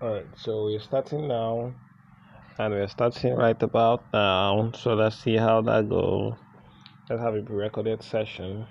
Alright, so we're starting now, and we're starting right about now. So let's see how that goes. Let's have a pre-recorded session.